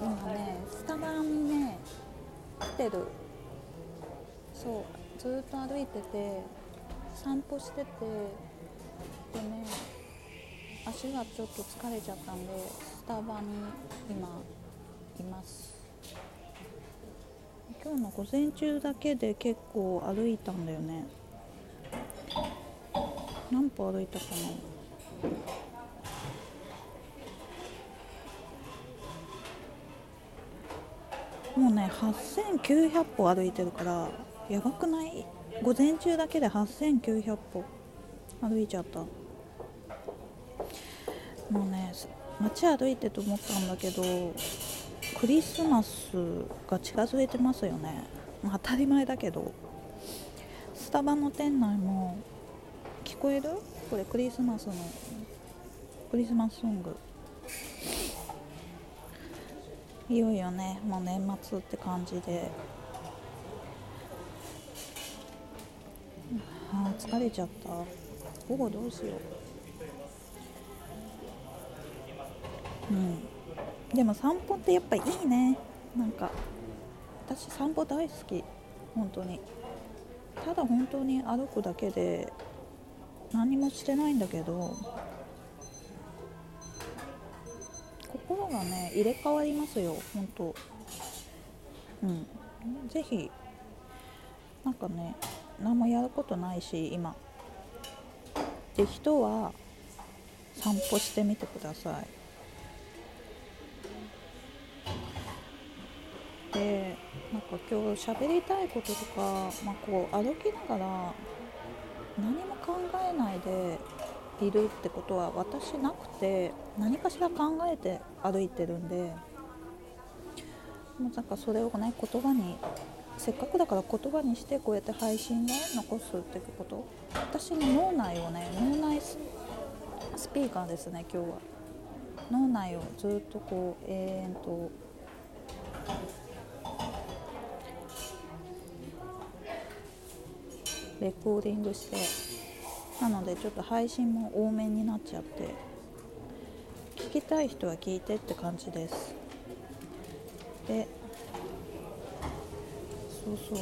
今ねスタバにね来てるそうずっと歩いてて散歩しててでね足がちょっと疲れちゃったんでスタバに今います。今日の午前中だけで結構歩いたんだよね。何歩歩いたかな。もうね8900歩歩いてるからやばくない？午前中だけで8900歩歩いちゃった。もうね街歩いてと思ったんだけどクリスマスが近づいてますよね、当たり前だけど。スタバの店内も聞こえる？これクリスマスのクリスマスソング。いよいよねもう年末って感じで。あ疲れちゃった。午後どうしよう。うん。でも散歩ってやっぱいいね。なんか私散歩大好き。本当に。ただ本当に歩くだけで何もしてないんだけどがね入れ替わりますよ本当。うん。ぜひなんかね何もやることないし今。って人は散歩してみてください。でなんか今日喋りたいこととか、まあ、こう歩きながら何も考えないでいるってことは私なくて何かしら考えて歩いてるんでもうなんかそれをね言葉にせっかくだから言葉にしてこうやって配信で残すってこと？私の脳内をね脳内スピーカーですね今日は。脳内をずっとこう永遠とレコーディングしてなのでちょっと配信も多めになっちゃって聞きたい人は聞いてって感じです。でそうそう。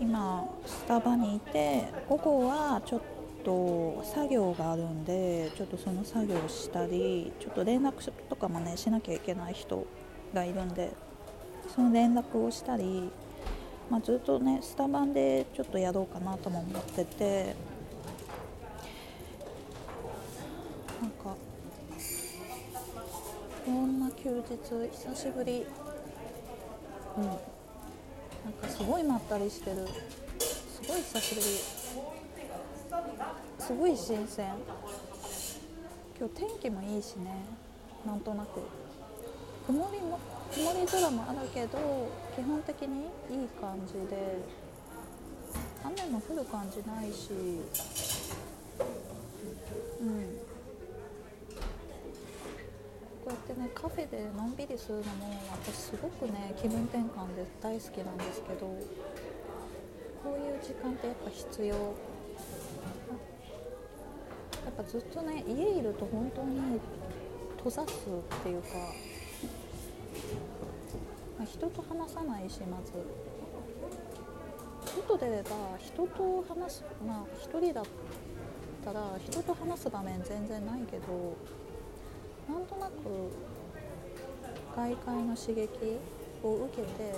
今スタバにいて午後はちょっと作業があるんでちょっとその作業したりちょっと連絡とかもねしなきゃいけない人がいるんでその連絡をしたりまあ、ずっとねスタバンでちょっとやろうかなとも思ってて。なんかこんな休日久しぶり。うん。なんかすごいまったりしてる。すごい久しぶり。すごい新鮮。今日天気もいいしね。なんとなく。曇りも曇り空もあるけど基本的にいい感じで雨も降る感じないしうん。こうやってねカフェでのんびりするのも私すごくね気分転換で大好きなんですけどこういう時間ってやっぱ必要。やっぱずっとね家いると本当に閉ざすっていうか人と話さないしまず。外出れば人と話すまあ一人だったら人と話す場面全然ないけどなんとなく外界の刺激を受けて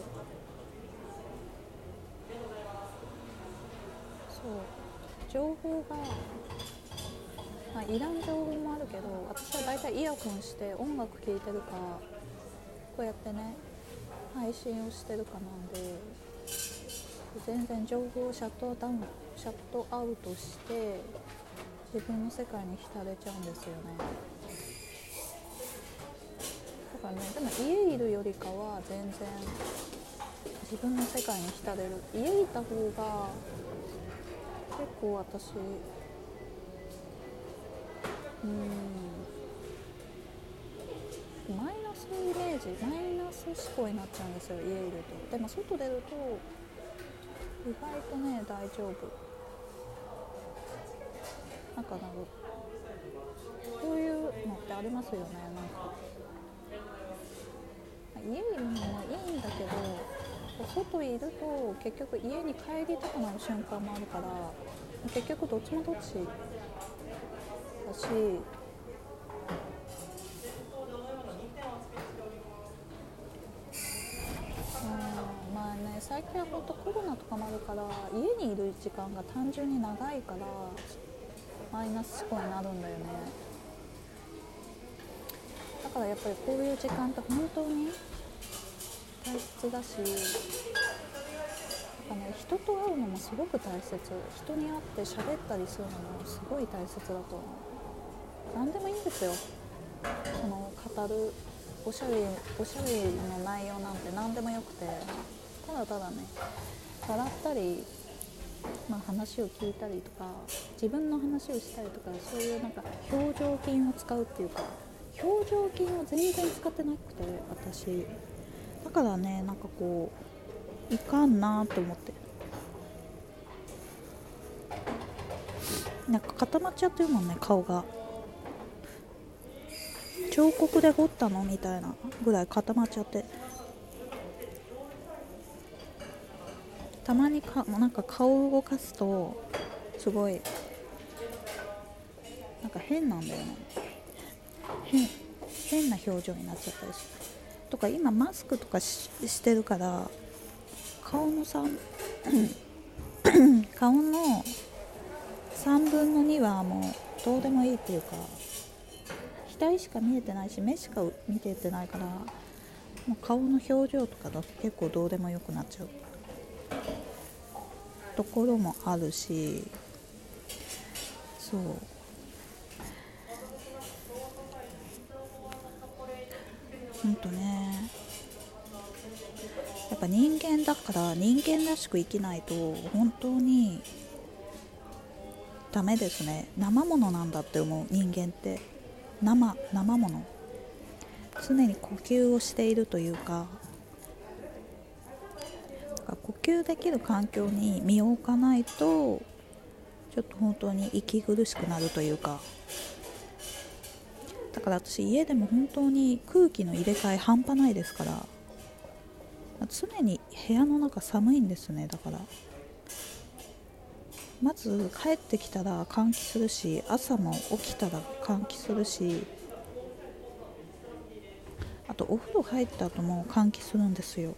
そう情報が、まあ、いらん情報もあるけど私は大体イヤホンして音楽聴いてるからこうやってね配信をしてるかなんで全然情報をシャットダウンシャットアウトして自分の世界に浸れちゃうんですよね。だからねでも家いるよりかは全然自分の世界に浸れる。家いた方が結構私うんマイナスイメージマイナス思考になっちゃうんですよ家いると。でも外出ると意外とね大丈夫。なんかなんかこういうのってありますよねなんか。家いるのもいいんだけど外いると結局家に帰りたくなる瞬間もあるから結局どっちもどっちだしね最近は本当コロナとかもあるから家にいる時間が単純に長いからマイナス思考になるんだよね。だからやっぱりこういう時間って本当に大切だしなんかね人と会うのもすごく大切。人に会って喋ったりするのもすごい大切だと思う。何でもいいんですよ。その語るおしゃべりの内容なんて何でもよくて。だただね笑ったり、まあ、話を聞いたりとか自分の話をしたりとかそういうなんか表情筋を使うっていうか表情筋を全然使ってなくて私。だからねなんかこういかんなと思って。なんか固まっちゃってるもんね顔が。彫刻で彫ったの？みたいなぐらい固まっちゃって。たまにかなんか顔を動かすとすごいなんか変なんだよね変変な表情になっちゃったりする。とか今マスクとかしてるから顔の3 顔の3分の2はもうどうでもいいっていうか額しか見えてないし目しか見ててないからもう顔の表情とかだと結構どうでもよくなっちゃう。ところもあるしそう。ほんとねやっぱ人間だから人間らしく生きないと本当にダメですね。生ものなんだって思う人間って。生生もの常に呼吸をしているというか呼吸できる環境に身を置かないとちょっと本当に息苦しくなるというか。だから私家でも本当に空気の入れ替え半端ないですから常に部屋の中寒いんですねだから。まず帰ってきたら換気するし朝も起きたら換気するしあとお風呂入った後も換気するんですよ。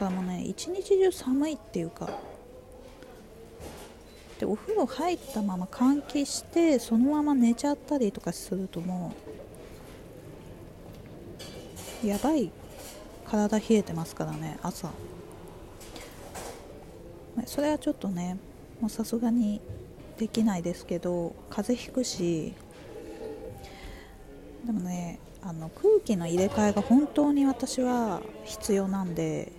かもうね一日中寒いっていうかでお風呂入ったまま換気してそのまま寝ちゃったりとかするともうやばい。体冷えてますからね朝。それはちょっとねもうさすがにできないですけど風邪ひくし。でもねあの空気の入れ替えが本当に私は必要なんで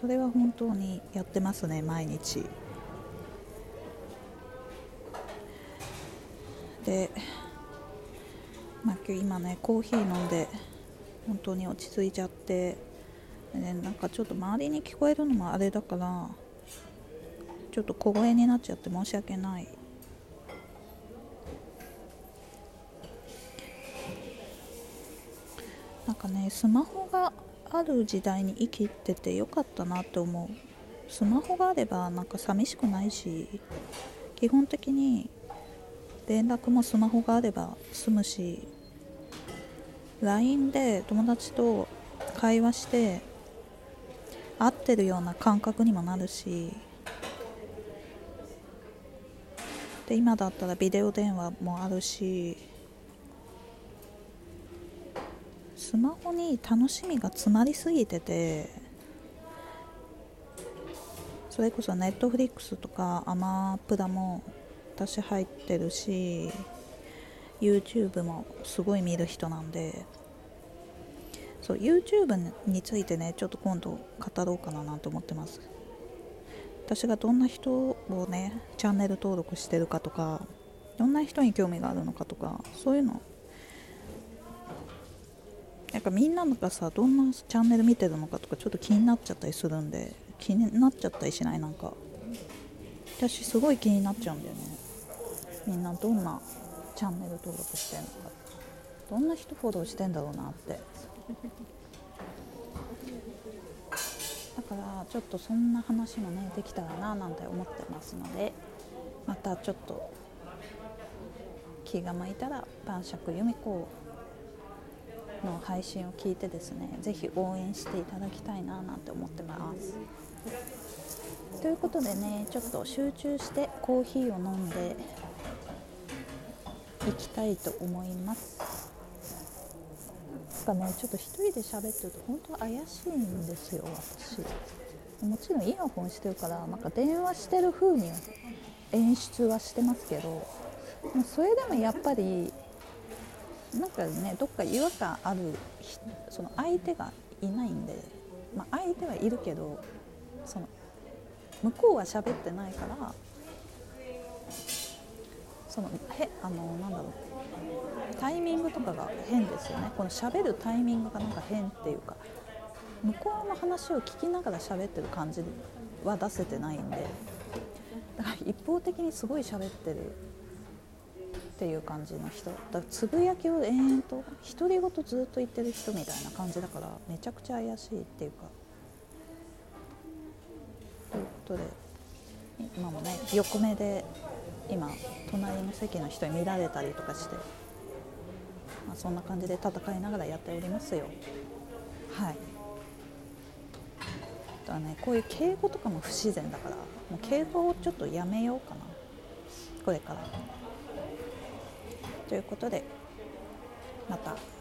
それは本当にやってますね毎日。で、まあ、今日今ねコーヒー飲んで本当に落ち着いちゃってね、なんかちょっと周りに聞こえるのもあれだからちょっと小声になっちゃって申し訳ない。なんかねスマホがある時代に生きててよかったなって思う。スマホがあればなんか寂しくないし基本的に連絡もスマホがあれば済むし LINE で友達と会話して合ってるような感覚にもなるしで今だったらビデオ電話もあるしスマホに楽しみが詰まりすぎててそれこそネットフリックスとかアマプラも私入ってるし YouTube もすごい見る人なんでそう YouTube についてねちょっと今度語ろうかななんて思ってます。私がどんな人をねチャンネル登録してるかとかどんな人に興味があるのかとかそういうのなんかみんなのがさどんなチャンネル見てるのかとかちょっと気になっちゃったりするんで気になっちゃったりしない？なんか。私すごい気になっちゃうんだよね。みんなどんなチャンネル登録してるのか。どんな人フォローしてんだろうなって。だからちょっとそんな話もねできたらななんて思ってますのでまたちょっと気が向いたら晩酌由美子の配信を聞いてですね是非応援していただきたいななんて思ってます。ということでねちょっと集中してコーヒーを飲んでいきたいと思います。なんかねちょっと1人で喋ってると本当怪しいんですよ私。もちろんイヤホンしてるからなんか電話してる風に演出はしてますけどそれでもやっぱりなんかねどっか違和感あるその相手がいないんで、まあ、相手はいるけどその向こうは喋ってないからそのへあのなんだろうタイミングとかが変ですよね。この喋るタイミングがなんか変っていうか向こうの話を聞きながら喋ってる感じは出せてないんでだから一方的にすごい喋ってるっていう感じの人。だつぶやきを延々と独り言ずっと言ってる人みたいな感じだからめちゃくちゃ怪しいっていうか。ということで今もね横目で今隣の席の人に見られたりとかして、まあ、そんな感じで戦いながらやっておりますよ。はい。だねこういう敬語とかも不自然だからもう敬語をちょっとやめようかな。これから。ということでまた。